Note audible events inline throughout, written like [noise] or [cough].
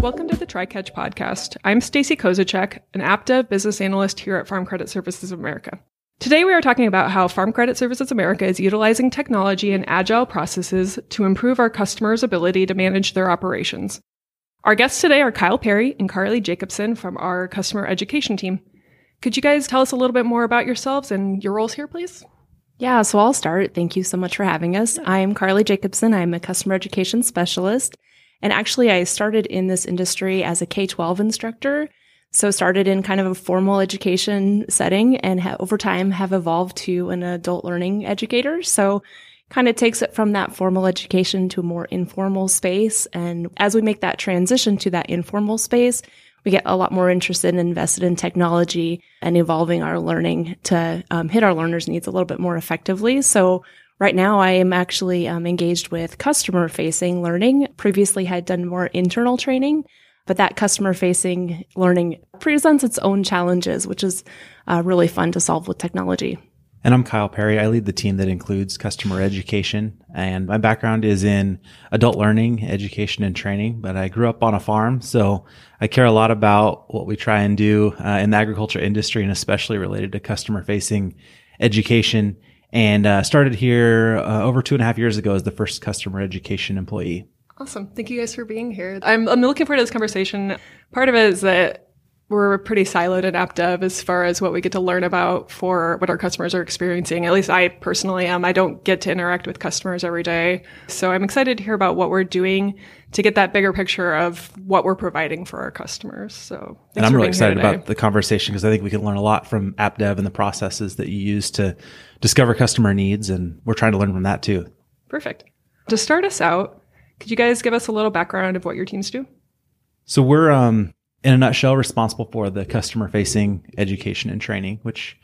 Welcome to the TriCatch podcast. I'm Stacy Kozachek, an AppDev business analyst here at Farm Credit Services of America. Today we are talking about how Farm Credit Services America is utilizing technology and agile processes to improve our customers' ability to manage their operations. Our guests today are Kyle Perry and Carly Jacobson from our customer education team. Could you guys tell us a little bit more about yourselves and your roles here, please? Yeah, so I'll start. Thank you so much for having us. I'm Carly Jacobson. I'm a customer education specialist. And actually, I started in this industry as a K 12 instructor. So started in kind of a formal education setting and ha- over time have evolved to an adult learning educator. So kind of takes it from that formal education to a more informal space. And as we make that transition to that informal space, we get a lot more interested and invested in technology and evolving our learning to um, hit our learners' needs a little bit more effectively. So right now I am actually um, engaged with customer facing learning. Previously had done more internal training, but that customer facing learning presents its own challenges, which is uh, really fun to solve with technology. And I'm Kyle Perry. I lead the team that includes customer education. And my background is in adult learning, education, and training. But I grew up on a farm. So I care a lot about what we try and do uh, in the agriculture industry and especially related to customer facing education. And uh, started here uh, over two and a half years ago as the first customer education employee. Awesome. Thank you guys for being here. I'm, I'm looking forward to this conversation. Part of it is that we're pretty siloed in app dev as far as what we get to learn about for what our customers are experiencing. At least I personally am. I don't get to interact with customers every day. So I'm excited to hear about what we're doing to get that bigger picture of what we're providing for our customers. So and I'm really excited about the conversation because I think we can learn a lot from app dev and the processes that you use to discover customer needs. And we're trying to learn from that too. Perfect. To start us out, could you guys give us a little background of what your teams do? So we're, um, in a nutshell, responsible for the customer facing education and training, which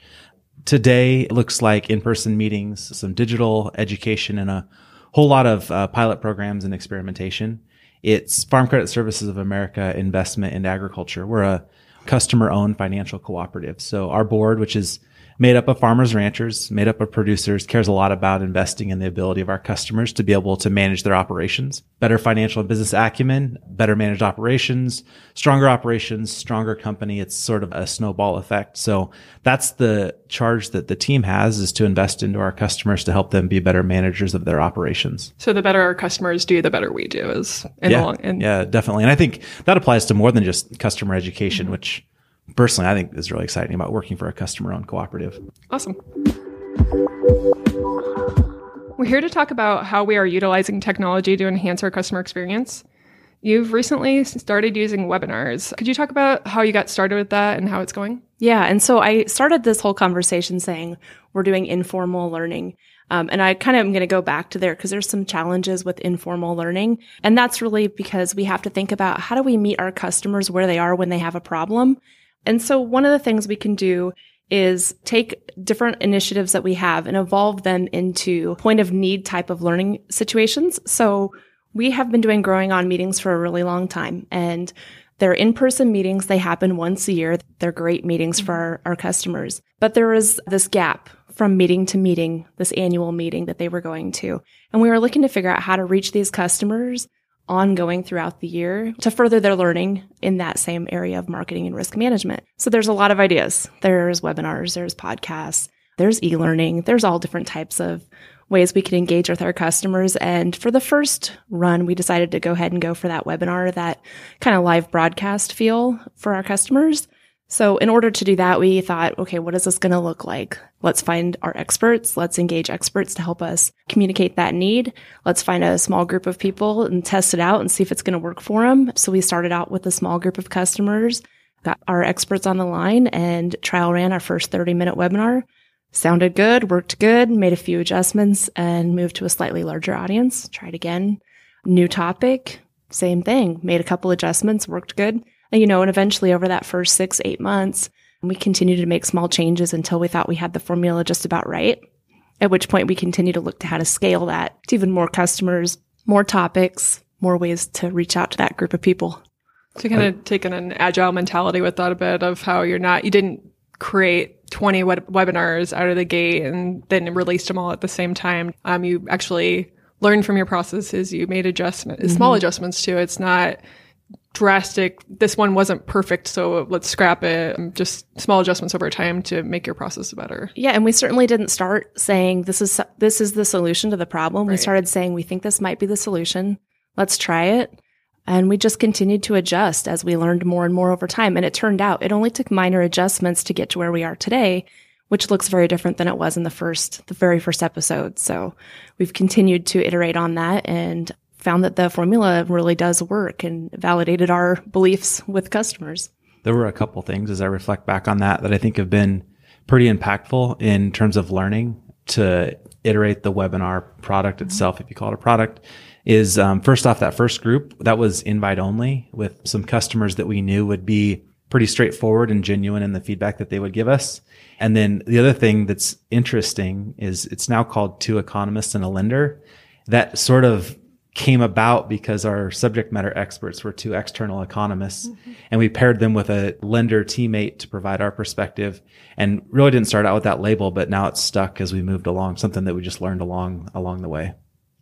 today looks like in person meetings, some digital education, and a whole lot of uh, pilot programs and experimentation. It's Farm Credit Services of America Investment in Agriculture. We're a customer owned financial cooperative. So our board, which is made up of farmers, ranchers, made up of producers, cares a lot about investing in the ability of our customers to be able to manage their operations. Better financial and business acumen, better managed operations, stronger operations, stronger company. It's sort of a snowball effect. So that's the charge that the team has is to invest into our customers to help them be better managers of their operations. So the better our customers do, the better we do is in yeah, long and Yeah, definitely. And I think that applies to more than just customer education, mm-hmm. which personally I think is really exciting about working for a customer owned cooperative. Awesome. We're here to talk about how we are utilizing technology to enhance our customer experience. You've recently started using webinars. Could you talk about how you got started with that and how it's going? Yeah. And so I started this whole conversation saying we're doing informal learning. Um, and I kind of am going to go back to there because there's some challenges with informal learning. And that's really because we have to think about how do we meet our customers where they are when they have a problem and so one of the things we can do is take different initiatives that we have and evolve them into point of need type of learning situations. So we have been doing growing on meetings for a really long time and they're in-person meetings. They happen once a year. They're great meetings for our, our customers. But there is this gap from meeting to meeting, this annual meeting that they were going to. And we were looking to figure out how to reach these customers ongoing throughout the year to further their learning in that same area of marketing and risk management. So there's a lot of ideas. There's webinars, there's podcasts, there's e-learning, there's all different types of ways we can engage with our customers. And for the first run, we decided to go ahead and go for that webinar, that kind of live broadcast feel for our customers. So in order to do that, we thought, okay, what is this going to look like? Let's find our experts. Let's engage experts to help us communicate that need. Let's find a small group of people and test it out and see if it's going to work for them. So we started out with a small group of customers, got our experts on the line and trial ran our first 30 minute webinar. Sounded good, worked good, made a few adjustments and moved to a slightly larger audience. Tried again. New topic, same thing. Made a couple adjustments, worked good you know, and eventually over that first six, eight months, we continued to make small changes until we thought we had the formula just about right. At which point we continue to look to how to scale that to even more customers, more topics, more ways to reach out to that group of people. So kind of taking an agile mentality with that a bit of how you're not, you didn't create 20 web- webinars out of the gate and then released them all at the same time. Um, you actually learned from your processes, you made adjustments, small adjustments to it. It's not drastic. This one wasn't perfect, so let's scrap it. Just small adjustments over time to make your process better. Yeah, and we certainly didn't start saying this is this is the solution to the problem. We started saying we think this might be the solution. Let's try it. And we just continued to adjust as we learned more and more over time. And it turned out it only took minor adjustments to get to where we are today, which looks very different than it was in the first, the very first episode. So we've continued to iterate on that and found that the formula really does work and validated our beliefs with customers. there were a couple things as I reflect back on that that I think have been pretty impactful in terms of learning to iterate the webinar product itself, if you call it a product, is um, first off that first group that was invite only with some customers that we knew would be pretty straightforward and genuine in the feedback that they would give us. And then the other thing that's interesting is it's now called two economists and a lender. That sort of came about because our subject matter experts were two external economists mm-hmm. and we paired them with a lender teammate to provide our perspective and really didn't start out with that label but now it's stuck as we moved along something that we just learned along along the way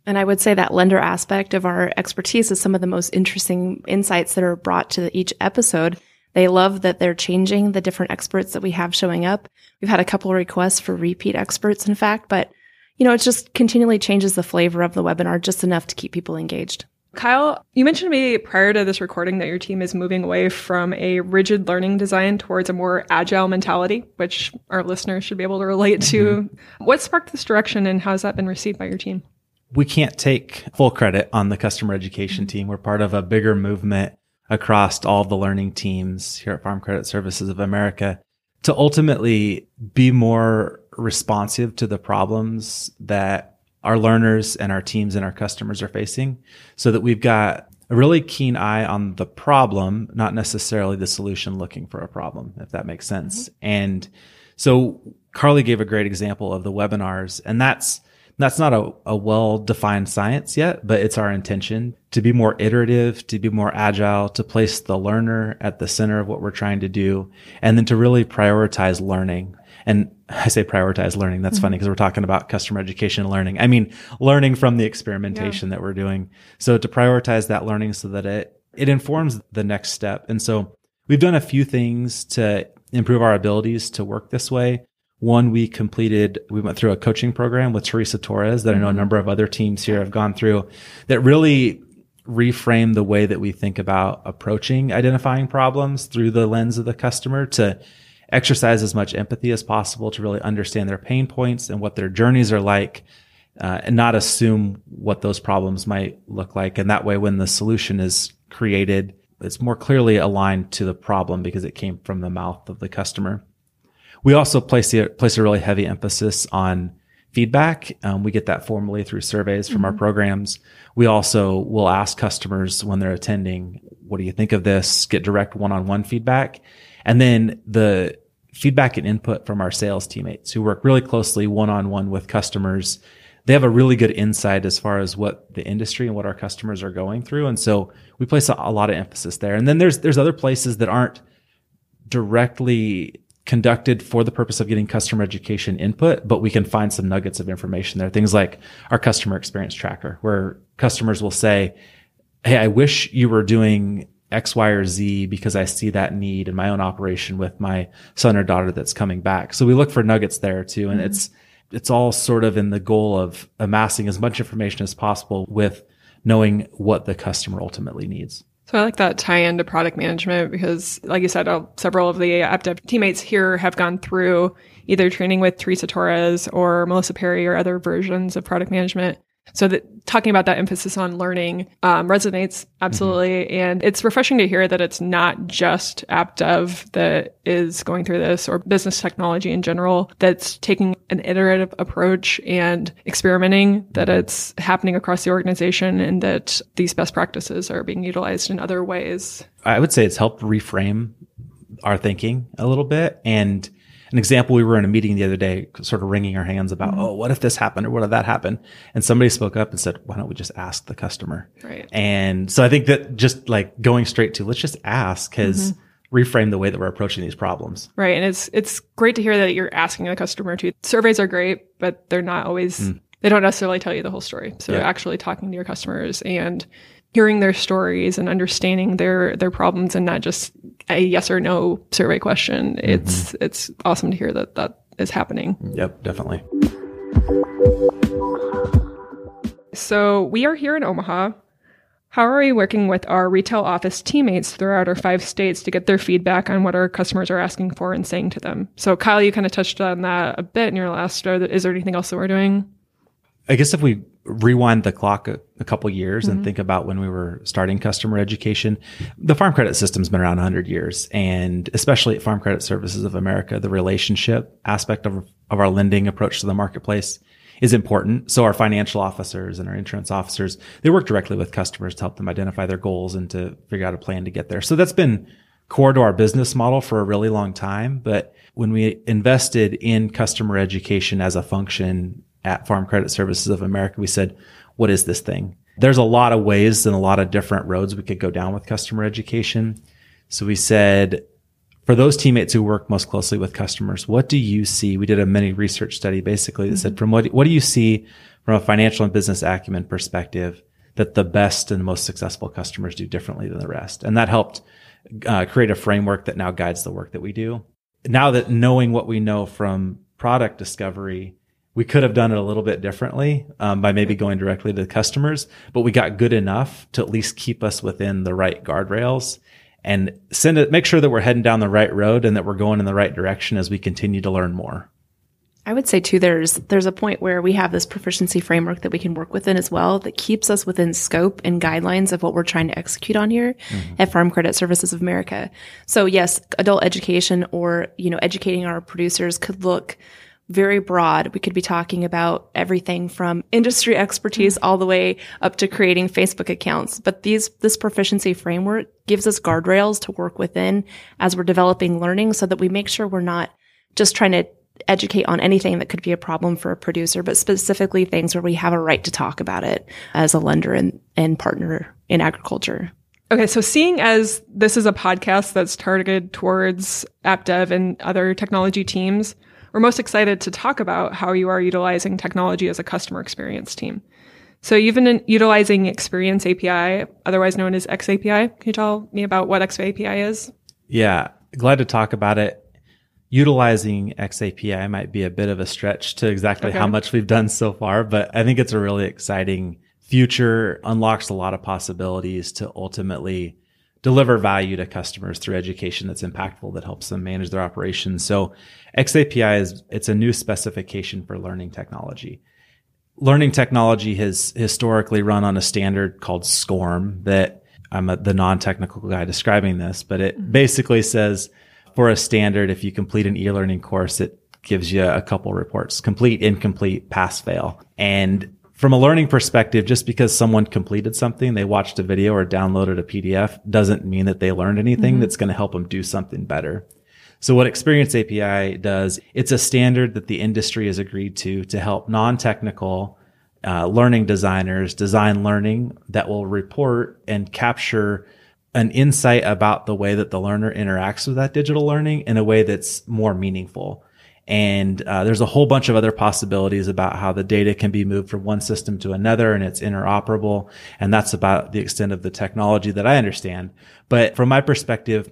And I would say that lender aspect of our expertise is some of the most interesting insights that are brought to each episode. They love that they're changing the different experts that we have showing up. We've had a couple of requests for repeat experts, in fact, but you know, it just continually changes the flavor of the webinar just enough to keep people engaged. Kyle, you mentioned to me prior to this recording that your team is moving away from a rigid learning design towards a more agile mentality, which our listeners should be able to relate to. Mm-hmm. What sparked this direction and how has that been received by your team? we can't take full credit on the customer education mm-hmm. team. We're part of a bigger movement across all the learning teams here at Farm Credit Services of America to ultimately be more responsive to the problems that our learners and our teams and our customers are facing so that we've got a really keen eye on the problem, not necessarily the solution looking for a problem, if that makes sense. Mm-hmm. And so Carly gave a great example of the webinars and that's that's not a, a well defined science yet, but it's our intention to be more iterative, to be more agile, to place the learner at the center of what we're trying to do, and then to really prioritize learning. And I say prioritize learning. That's funny mm-hmm. because we're talking about customer education and learning. I mean, learning from the experimentation that we're doing. So to prioritize that learning so that it, it informs the next step. And so we've done a few things to improve our abilities to work this way. One, we completed, we went through a coaching program with Teresa Torres that I know a mm-hmm. number of other teams here have gone through that really reframe the way that we think about approaching identifying problems through the lens of the customer to exercise as much empathy as possible to really understand their pain points and what their journeys are like uh, and not assume what those problems might look like. And that way, when the solution is created, it's more clearly aligned to the problem because it came from the mouth of the customer. We also place a, place a really heavy emphasis on feedback. Um, we get that formally through surveys from our programs. We also will ask customers when they're attending, what do you think of this? Get direct one-on-one feedback. And then the feedback and input from our sales teammates who work really closely one-on-one with customers. They have a really good insight as far as what the industry and what our customers are going through. And so we place a, a lot of emphasis there. And then there's, there's other places that aren't directly conducted for the purpose of getting customer education input, but we can find some nuggets of information there. Things like our customer experience tracker, where customers will say, Hey, I wish you were doing X, Y, or Z because I see that need in my own operation with my son or daughter that's coming back. So we look for nuggets there too. And mm-hmm. it's, it's all sort of in the goal of amassing as much information as possible with knowing what the customer ultimately needs. So I like that tie into product management because, like you said, several of the AppDev teammates here have gone through either training with Teresa Torres or Melissa Perri or other versions of product management. So that talking about that emphasis on learning um, resonates absolutely, and it's refreshing to hear that it's not just app dev that is going through this, or business technology in general that's taking an iterative approach and experimenting. That it's happening across the organization, and that these best practices are being utilized in other ways. I would say it's helped reframe our thinking a little bit. And an example, we were in a meeting the other day, sort of wringing our hands about, mm-hmm. oh, what if this happened or what if that happened? And somebody spoke up and said, why don't we just ask the customer? Right. And so I think that just like going straight to let's just ask has mm-hmm. reframed the way that we're approaching these problems. Right. And it's it's great to hear that you're asking the customer to. Surveys are great, but they're not always they they don't necessarily tell you the whole story. So Yeah. actually talking to your customers and hearing their stories and understanding their their problems and not just a yes or no survey question. Mm-hmm. It's it's awesome to hear that that is happening. Yep, definitely. So we are here in Omaha. How are we working with our retail office teammates throughout our five states to get their feedback on what our customers are asking for and saying to them? So Kyle, you kind of touched on that a bit in your last show. Is there anything else that we're doing? I guess if we rewind the clock a, a couple years and mm-hmm. think about when we were starting customer education, the farm credit system's been around 100 years. And especially at Farm Credit Services of America, the relationship aspect of, of our lending approach to the marketplace is important. So our financial officers and our insurance officers, they work directly with customers to help them identify their goals and to figure out a plan to get there. So that's been core to our business model for a really long time. But when we invested in customer education as a function at Farm Credit Services of America, we said, what is this thing? There's a lot of ways and a lot of different roads we could go down with customer education. So we said, for those teammates who work most closely with customers, what do you see? We did a mini research study basically that said, from what, what do you see from a financial and business acumen perspective that the best and most successful customers do differently than the rest? And that helped uh, create a framework that now guides the work that we do. Now that knowing what we know from product discovery, we could have done it a little bit differently um, by maybe going directly to the customers, but we got good enough to at least keep us within the right guardrails and send it, make sure that we're heading down the right road and that we're going in the right direction as we continue to learn more. I would say too, there's there's a point where we have this proficiency framework that we can work within as well that keeps us within scope and guidelines of what we're trying to execute on here at Farm Credit Services of America. So yes, adult education or you know educating our producers could look very broad. We could be talking about everything from industry expertise all the way up to creating Facebook accounts. But these, this proficiency framework gives us guardrails to work within as we're developing learning so that we make sure we're not just trying to educate on anything that could be a problem for a producer, but specifically things where we have a right to talk about it as a lender and, and partner in agriculture. Okay, so seeing as this is a podcast that's targeted towards app dev and other technology teams, we're most excited to talk about how you are utilizing technology as a customer experience team. So you've been utilizing Experience API, otherwise known as XAPI. Can you tell me about what XAPI is? Yeah, glad to talk about it. Utilizing XAPI might be a bit of a stretch to exactly Okay. how much we've done so far, but I think it's a really exciting future, unlocks a lot of possibilities to ultimately deliver value to customers through education that's impactful that helps them manage their operations. So XAPI is it's a new specification for learning technology. Learning technology has historically run on a standard called SCORM that I'm a, the non-technical guy describing this, but it mm-hmm. basically says for a standard, if you complete an e-learning course, it gives you a couple reports, complete, incomplete, pass, fail. And from a learning perspective, just because someone completed something, they watched a video or downloaded a PDF doesn't mean that they learned anything that's going to help them do something better. So what Experience API does, it's a standard that the industry has agreed to to help non-technical uh, learning designers design learning that will report and capture an insight about the way that the learner interacts with that digital learning in a way that's more meaningful. And uh, there's a whole bunch of other possibilities about how the data can be moved from one system to another and it's interoperable. And that's about the extent of the technology that I understand. But from my perspective,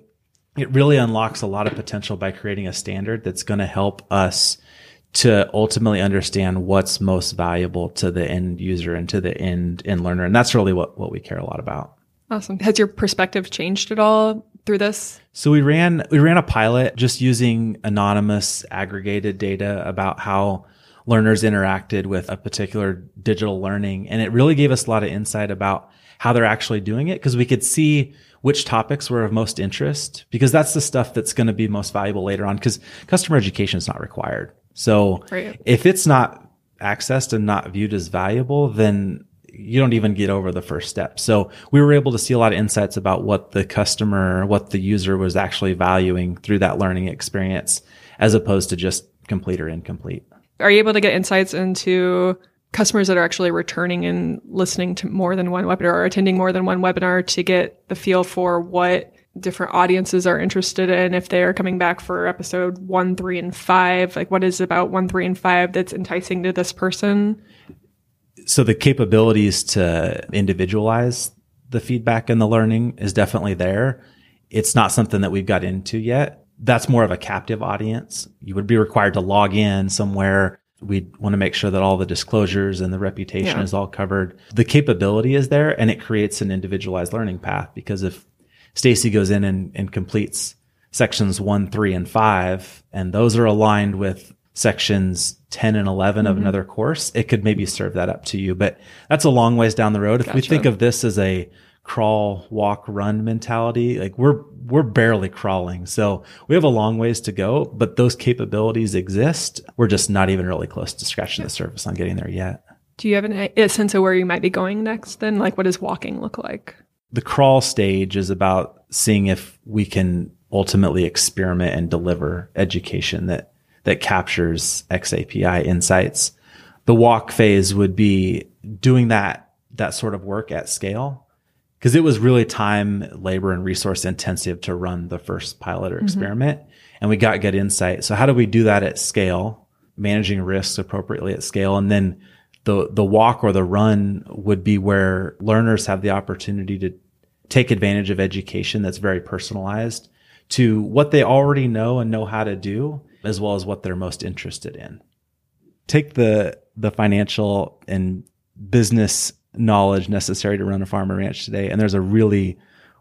it really unlocks a lot of potential by creating a standard that's going to help us to ultimately understand what's most valuable to the end user and to the end end learner. And that's really what, what we care a lot about. Awesome. Has your perspective changed at all through this? So we ran we ran a pilot just using anonymous aggregated data about how learners interacted with a particular digital learning and it really gave us a lot of insight about how they're actually doing it because we could see which topics were of most interest because that's the stuff that's going to be most valuable later on because customer education is not required. So Right. if it's not accessed and not viewed as valuable, then you don't even get over the first step. So we were able to see a lot of insights about what the customer, what the user was actually valuing through that learning experience as opposed to just complete or incomplete. Are you able to get insights into customers that are actually returning and listening to more than one webinar or attending more than one webinar to get the feel for what different audiences are interested in if they are coming back for episode one, three, and five? Like, what is about one, three, and five that's enticing to this person? So the capabilities to individualize the feedback and the learning is definitely there. It's not something that we've got into yet. That's more of a captive audience. You would be required to log in somewhere. We want to make sure that all the disclosures and the reputation Yeah. is all covered. The capability is there and it creates an individualized learning path because if Stacy goes in and, and completes sections one, three, and five, and those are aligned with sections 10 and 11 Mm-hmm. of another course, it could maybe serve that up to you. But that's a long ways down the road. If we think of this as a crawl, walk, run mentality, like we're, we're barely crawling. So we have a long ways to go, but those capabilities exist. We're just not even really close to scratching the surface on getting there yet. Do you have an, a sense of where you might be going next then? Like, what does walking look like? the crawl stage is about seeing if we can ultimately experiment and deliver education that that captures XAPI insights. The walk phase would be doing that that sort of work at scale because it was really time, labor, and resource intensive to run the first pilot or mm-hmm. experiment, and we got good insight. So how do we do that at scale, managing risks appropriately at scale, and then the the walk or the run would be where learners have the opportunity to take advantage of education that's very personalized to what they already know and know how to do as well as what they're most interested in. Take the the financial and business knowledge necessary to run a farm or ranch today and there's a really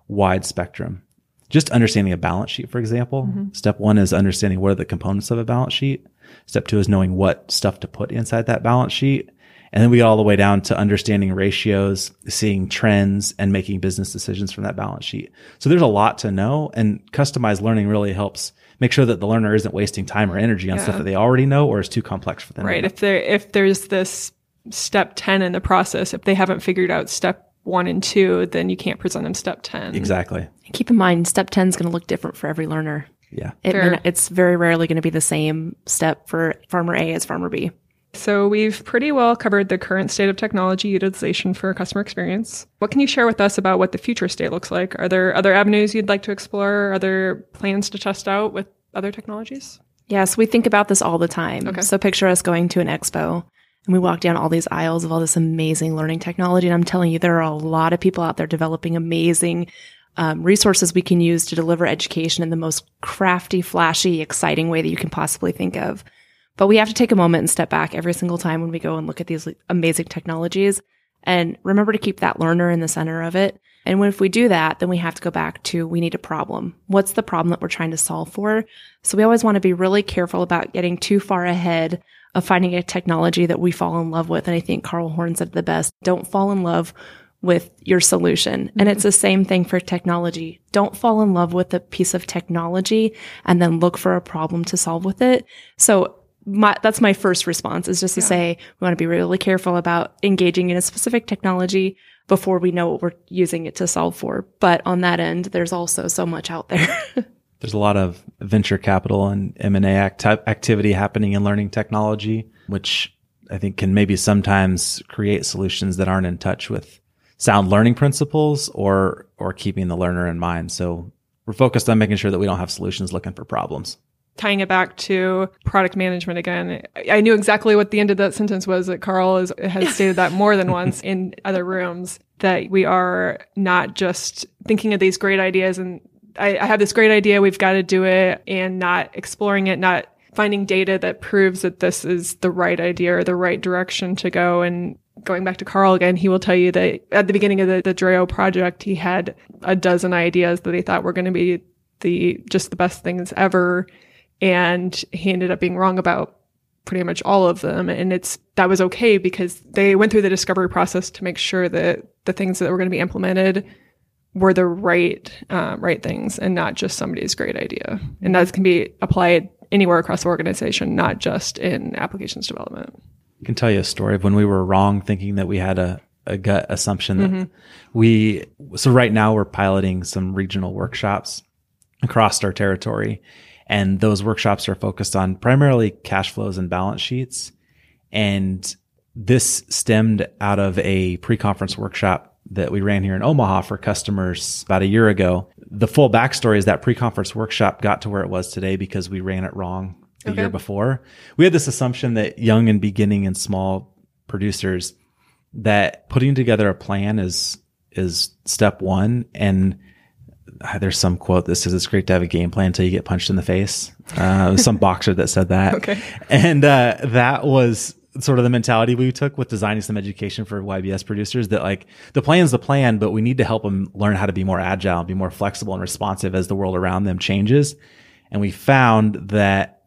wide spectrum. Just understanding a balance sheet for example. Mm-hmm. Step 1 is understanding what are the components of a balance sheet. Step 2 is knowing what stuff to put inside that balance sheet. And then we get all the way down to understanding ratios, seeing trends and making business decisions from that balance sheet. So there's a lot to know and customized learning really helps make sure that the learner isn't wasting time or energy on Yeah. stuff that they already know or is too complex for them. Right. If there if there's this step ten in the process, if they haven't figured out step one and two, then you can't present them step ten. Exactly. Keep in mind, step 10 is going to look different for every learner. Yeah. It Fair. it's very rarely going to be the same step for farmer A as farmer B. So we've pretty well covered the current state of technology utilization for customer experience. What can you share with us about what the future state looks like? Are there other avenues you'd like to explore? Are there plans to test out with other technologies? Yes, we think about this all the time. Okay. So picture us going to an expo and we walk down all these aisles of all this amazing learning technology. And I'm telling you, there are a lot of people out there developing amazing um, resources we can use to deliver education in the most crafty, flashy, exciting way that you can possibly think of. But we have to take a moment and step back every single time when we go and look at these amazing technologies and remember to keep that learner in the center of it. And when, if we do that, then we have to go back to we need a problem. What's the problem that we're trying to solve for? So we always want to be really careful about getting too far ahead of finding a technology that we fall in love with. And I think Carl Horn said the best. Don't fall in love with your solution. And it's mm-hmm. the same thing for technology. Don't fall in love with a piece of technology and then look for a problem to solve with it. So my, that's my first response is just to say we want to be really careful about engaging in a specific technology before we know what we're using it to solve for. But on that end, there's also so much out there. [laughs] There's a lot of venture capital and M&A act- activity happening in learning technology, which I think can maybe sometimes create solutions that aren't in touch with sound learning principles or or keeping the learner in mind. So we're focused on making sure that we don't have solutions looking for problems. Tying it back to product management again, I- knew exactly what the end of that sentence was. That Carl is, has stated that more than [laughs] once in other rooms. That we are not just thinking of these great ideas and I, I have this great idea, we've got to do it, and not exploring it, not finding data that proves that this is the right idea or the right direction to go. And going back to Carl again, he will tell you that at the beginning of the, the Dreo project, he had a dozen ideas that he thought were going to be the just the best things ever. And he ended up being wrong about pretty much all of them. And it's that was okay because they went through the discovery process to make sure that the things that were going to be implemented were the right uh, right things and not just somebody's great idea. And that can be applied anywhere across the organization, not just in applications development. I can tell you a story of when we were wrong thinking that we had a, a gut assumption that we, so right now we're piloting some regional workshops across our territory. And those workshops are focused on primarily cash flows and balance sheets. And this stemmed out of a pre-conference workshop that we ran here in Omaha for customers about a year ago. The full backstory is that pre-conference workshop got to where it was today because we ran it wrong the Okay. year before. We had this assumption that young and beginning and small producers that putting together a plan is is step one and there's some quote that says it's great to have a game plan until you get punched in the face. Uh, some [laughs] boxer that said that. Okay. And uh, that was sort of the mentality we took with designing some education for YBS producers that like the plan's the plan, but we need to help them learn how to be more agile, be more flexible and responsive as the world around them changes. And we found that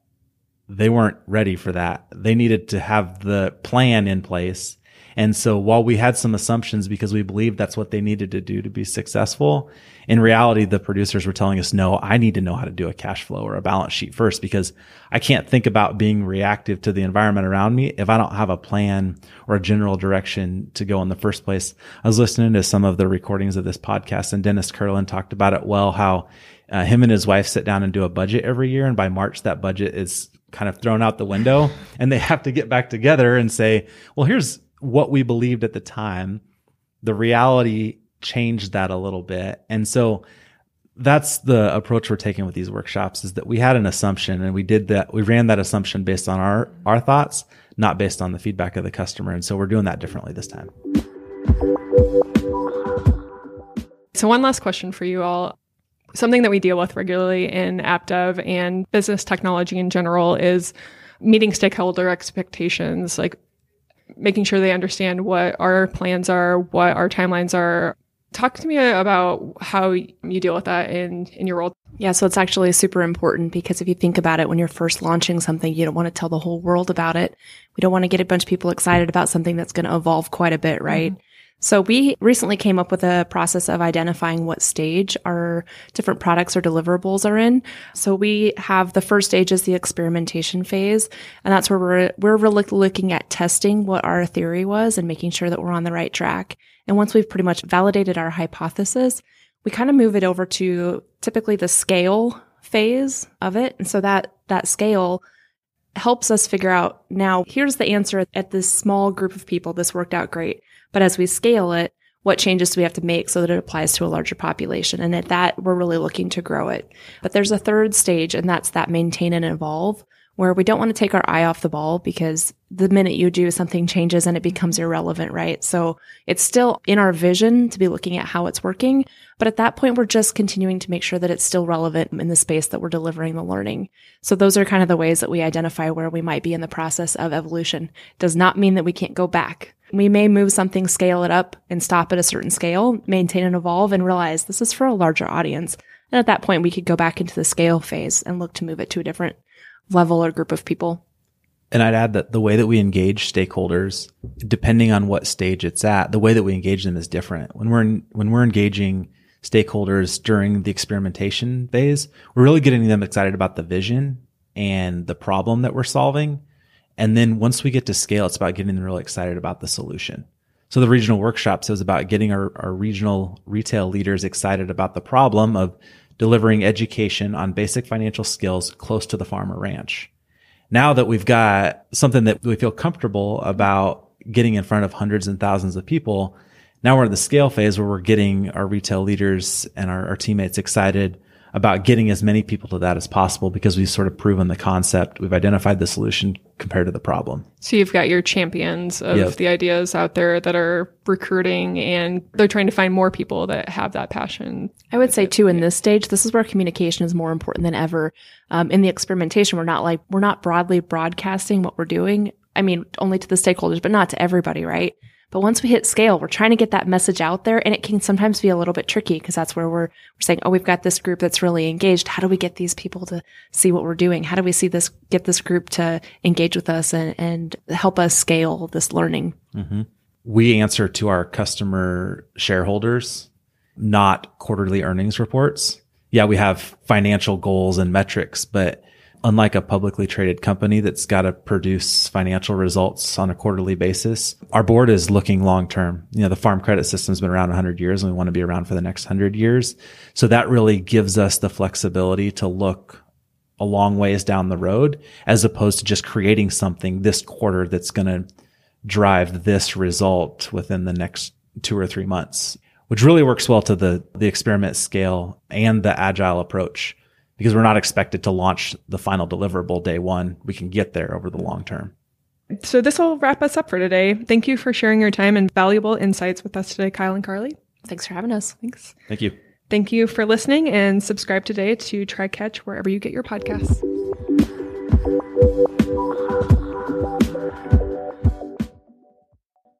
they weren't ready for that. They needed to have the plan in place. And so while we had some assumptions because we believed that's what they needed to do to be successful, in reality, the producers were telling us, no, I need to know how to do a cash flow or a balance sheet first because I can't think about being reactive to the environment around me if I don't have a plan or a general direction to go in the first place. I was listening to some of the recordings of this podcast and Dennis Curlin talked about it well, how uh, him and his wife sit down and do a budget every year. And by March, that budget is kind of thrown out the window and they have to get back together and say, well, here's what we believed at the time. The reality changed that a little bit. And so that's the approach we're taking with these workshops is that we had an assumption and we did that. We ran that assumption based on our, our thoughts, not based on the feedback of the customer. And so we're doing that differently this time. So one last question for you all. Something that we deal with regularly in app dev and business technology in general is meeting stakeholder expectations, like making sure they understand what our plans are, what our timelines are. Talk to me about how you deal with that in, in your role. Yeah, so it's actually super important because if you think about it, when you're first launching something, you don't want to tell the whole world about it. We don't want to get a bunch of people excited about something that's going to evolve quite a bit, right? Mm-hmm. So we recently came up with a process of identifying what stage our different products or deliverables are in. So we have the first stage is the experimentation phase. And that's where we're, we're really looking at testing what our theory was and making sure that we're on the right track. And once we've pretty much validated our hypothesis, we kind of move it over to typically the scale phase of it. And so that, that scale helps us figure out now here's the answer at this small group of people. This worked out great. But as we scale it, what changes do we have to make so that it applies to a larger population? And at that, we're really looking to grow it. But there's a third stage, and that's that maintain and evolve, where we don't want to take our eye off the ball because the minute you do, something changes and it becomes irrelevant, right? So it's still in our vision to be looking at how it's working. But at that point, we're just continuing to make sure that it's still relevant in the space that we're delivering the learning. So those are kind of the ways that we identify where we might be in the process of evolution. Does not mean that we can't go back. We may move something, scale it up and stop at a certain scale, maintain and evolve and realize this is for a larger audience. And at that point, we could go back into the scale phase and look to move it to a different level or group of people. And I'd add that the way that we engage stakeholders, depending on what stage it's at, the way that we engage them is different. When we're in, when we're engaging stakeholders during the experimentation phase, we're really getting them excited about the vision and the problem that we're solving and then once we get to scale, it's about getting them really excited about the solution. So the regional workshops is about getting our, our regional retail leaders excited about the problem of delivering education on basic financial skills close to the farm or ranch. Now that we've got something that we feel comfortable about getting in front of hundreds and thousands of people, now we're in the scale phase where we're getting our retail leaders and our, our teammates excited about getting as many people to that as possible because we've sort of proven the concept. We've identified the solution compared to the problem. So you've got your champions of yep. the ideas out there that are recruiting and they're trying to find more people that have that passion. I would say too, in this stage, this is where communication is more important than ever. Um, in the experimentation, we're not like, we're not broadly broadcasting what we're doing. I mean, only to the stakeholders, but not to everybody, right? But once we hit scale, we're trying to get that message out there and it can sometimes be a little bit tricky because that's where we're, we're saying, Oh, we've got this group that's really engaged. How do we get these people to see what we're doing? How do we see this, get this group to engage with us and, and help us scale this learning? Mm-hmm. We answer to our customer shareholders, not quarterly earnings reports. Yeah, we have financial goals and metrics, but unlike a publicly traded company that's got to produce financial results on a quarterly basis, our board is looking long term. You know, the farm credit system's been around 100 years and we want to be around for the next 100 years. So that really gives us the flexibility to look a long ways down the road as opposed to just creating something this quarter that's going to drive this result within the next two or three months, which really works well to the, the experiment scale and the agile approach because we're not expected to launch the final deliverable day one. We can get there over the long term. So this will wrap us up for today. Thank you for sharing your time and valuable insights with us today, Kyle and Carly. Thanks for having us. Thanks. Thank you. Thank you for listening and subscribe today to Try Catch wherever you get your podcasts.